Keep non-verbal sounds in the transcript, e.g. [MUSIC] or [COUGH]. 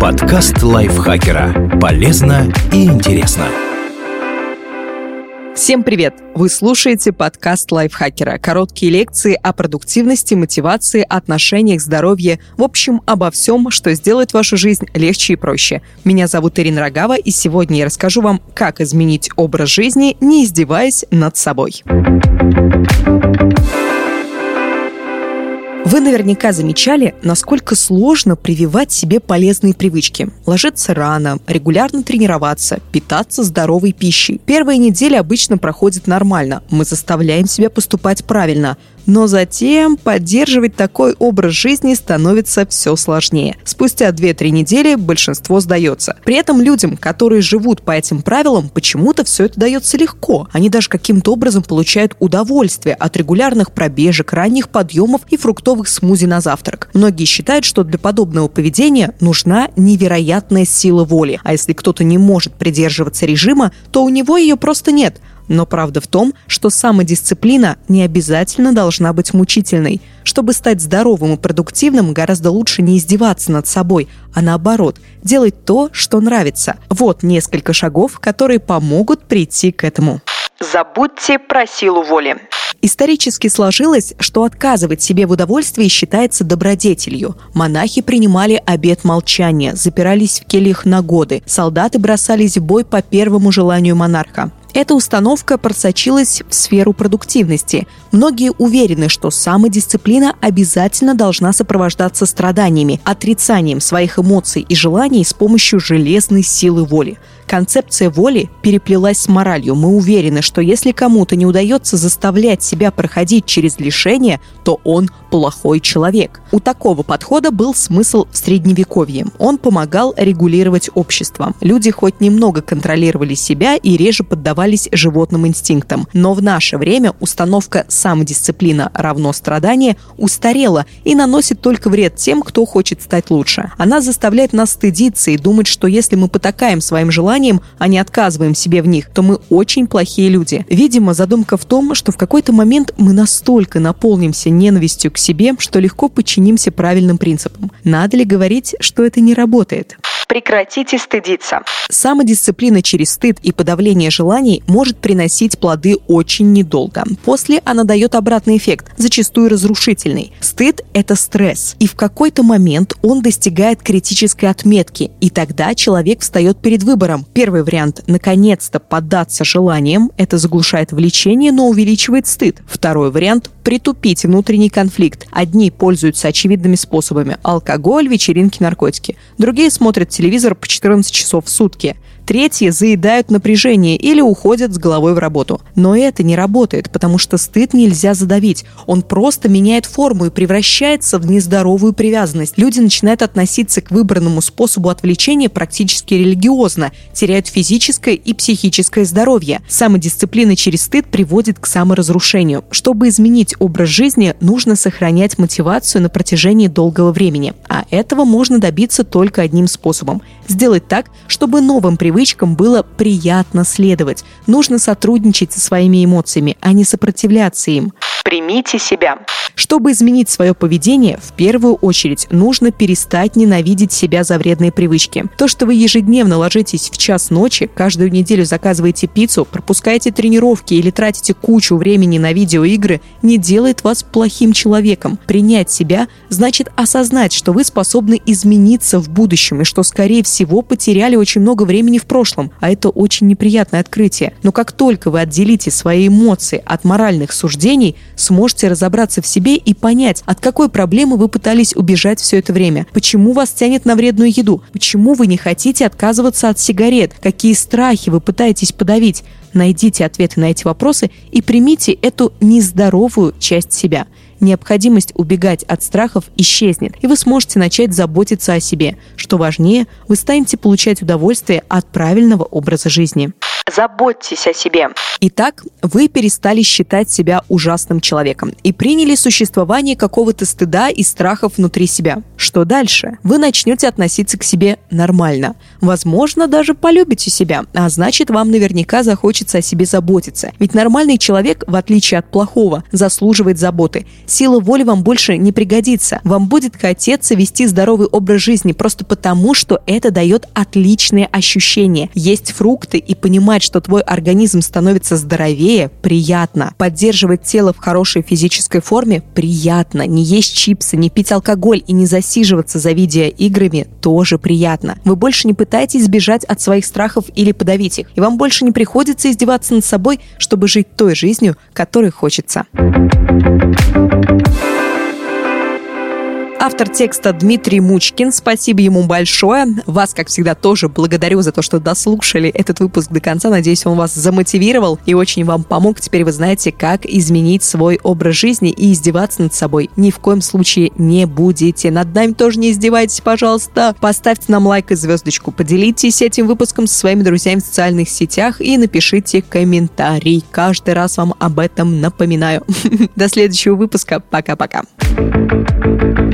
Подкаст лайфхакера. Полезно и интересно. Всем привет! Вы слушаете подкаст лайфхакера. Короткие лекции о продуктивности, мотивации, отношениях, здоровье. В общем, обо всем, что сделает вашу жизнь легче и проще. Меня зовут Ирина Рогава, и сегодня я расскажу вам, как изменить образ жизни, не издеваясь над собой. Вы наверняка замечали, насколько сложно прививать себе полезные привычки. Ложиться рано, регулярно тренироваться, питаться здоровой пищей. Первые недели обычно проходят нормально. Мы заставляем себя поступать правильно – но затем поддерживать такой образ жизни становится все сложнее. Спустя 2-3 недели большинство сдается. При этом людям, которые живут по этим правилам, почему-то все это дается легко. Они даже каким-то образом получают удовольствие от регулярных пробежек, ранних подъемов и фруктовых смузи на завтрак. Многие считают, что для подобного поведения нужна невероятная сила воли. А если кто-то не может придерживаться режима, то у него ее просто нет – но правда в том, что самодисциплина не обязательно должна быть мучительной. Чтобы стать здоровым и продуктивным, гораздо лучше не издеваться над собой, а наоборот, делать то, что нравится. Вот несколько шагов, которые помогут прийти к этому. Забудьте про силу воли. Исторически сложилось, что отказывать себе в удовольствии считается добродетелью. Монахи принимали обет молчания, запирались в кельях на годы, солдаты бросались в бой по первому желанию монарха. Эта установка просочилась в сферу продуктивности. Многие уверены, что самодисциплина обязательно должна сопровождаться страданиями, отрицанием своих эмоций и желаний с помощью железной силы воли. Концепция воли переплелась с моралью. Мы уверены, что если кому-то не удается заставлять себя проходить через лишение, то он плохой человек. У такого подхода был смысл в средневековье. Он помогал регулировать общество. Люди хоть немного контролировали себя и реже поддавались животным инстинктам. Но в наше время установка самодисциплина равно страдание устарела и наносит только вред тем, кто хочет стать лучше. Она заставляет нас стыдиться и думать, что если мы потакаем своим желаниям, а не отказываем себе в них, то мы очень плохие люди. Видимо, задумка в том, что в какой-то момент мы настолько наполнимся ненавистью к себе, что легко подчинимся правильным принципам. Надо ли говорить, что это не работает? Прекратите стыдиться. Самодисциплина через стыд и подавление желаний может приносить плоды очень недолго. После она дает обратный эффект, зачастую разрушительный. Стыд – это стресс, и в какой-то момент он достигает критической отметки, и тогда человек встает перед выбором. Первый вариант – наконец-то поддаться желаниям, это заглушает влечение, но увеличивает стыд. Второй вариант – притупить внутренний конфликт. Одни пользуются очевидными способами – алкоголь, вечеринки, наркотики. Другие смотрят телевизор по 14 часов в сутки. Третьи заедают напряжение или уходят с головой в работу. Но это не работает, потому что стыд нельзя задавить. Он просто меняет форму и превращается в нездоровую привязанность. Люди начинают относиться к выбранному способу отвлечения практически религиозно, теряют физическое и психическое здоровье. Самодисциплина через стыд приводит к саморазрушению. Чтобы изменить образ жизни, нужно сохранять мотивацию на протяжении долгого времени. А этого можно добиться только одним способом – сделать так, чтобы новым привычкам было приятно следовать. Нужно сотрудничать со своими эмоциями, а не сопротивляться им. Примите себя. Чтобы изменить свое поведение, в первую очередь нужно перестать ненавидеть себя за вредные привычки. То, что вы ежедневно ложитесь в час ночи, каждую неделю заказываете пиццу, пропускаете тренировки или тратите кучу времени на видеоигры, не делает вас плохим человеком. Принять себя значит осознать, что вы способны измениться в будущем и что, скорее всего, потеряли очень много времени в прошлом. А это очень неприятное открытие. Но как только вы отделите свои эмоции от моральных суждений, сможете разобраться в себе и понять, от какой проблемы вы пытались убежать все это время. Почему вас тянет на вредную еду? Почему вы не хотите отказываться от сигарет? Какие страхи вы пытаетесь подавить? Найдите ответы на эти вопросы и примите эту нездоровую часть себя. Необходимость убегать от страхов исчезнет, и вы сможете начать заботиться о себе. Что важнее, вы станете получать удовольствие от правильного образа жизни. Заботьтесь о себе. Итак, вы перестали считать себя ужасным человеком и приняли существование какого-то стыда и страхов внутри себя. Что дальше? Вы начнете относиться к себе нормально. Возможно, даже полюбите себя, а значит, вам наверняка захочется о себе заботиться. Ведь нормальный человек, в отличие от плохого, заслуживает заботы. Сила воли вам больше не пригодится. Вам будет хотеться вести здоровый образ жизни просто потому, что это дает отличные ощущения. Есть фрукты и понимать, что твой организм становится здоровее, приятно. Поддерживать тело в хорошей физической форме приятно. Не есть чипсы, не пить алкоголь и не засиживаться за видеоиграми тоже приятно. Вы больше не пытаетесь сбежать от своих страхов или подавить их. И вам больше не приходится издеваться над собой, чтобы жить той жизнью, которой хочется. Автор текста Дмитрий Мучкин. Спасибо ему большое. Вас, как всегда, тоже благодарю за то, что дослушали этот выпуск до конца. Надеюсь, он вас замотивировал и очень вам помог. Теперь вы знаете, как изменить свой образ жизни и издеваться над собой. Ни в коем случае не будете. Над нами тоже не издевайтесь, пожалуйста. Поставьте нам лайк и звездочку. Поделитесь этим выпуском со своими друзьями в социальных сетях и напишите комментарий. Каждый раз вам об этом напоминаю. [LAUGHS] До следующего выпуска. Пока-пока.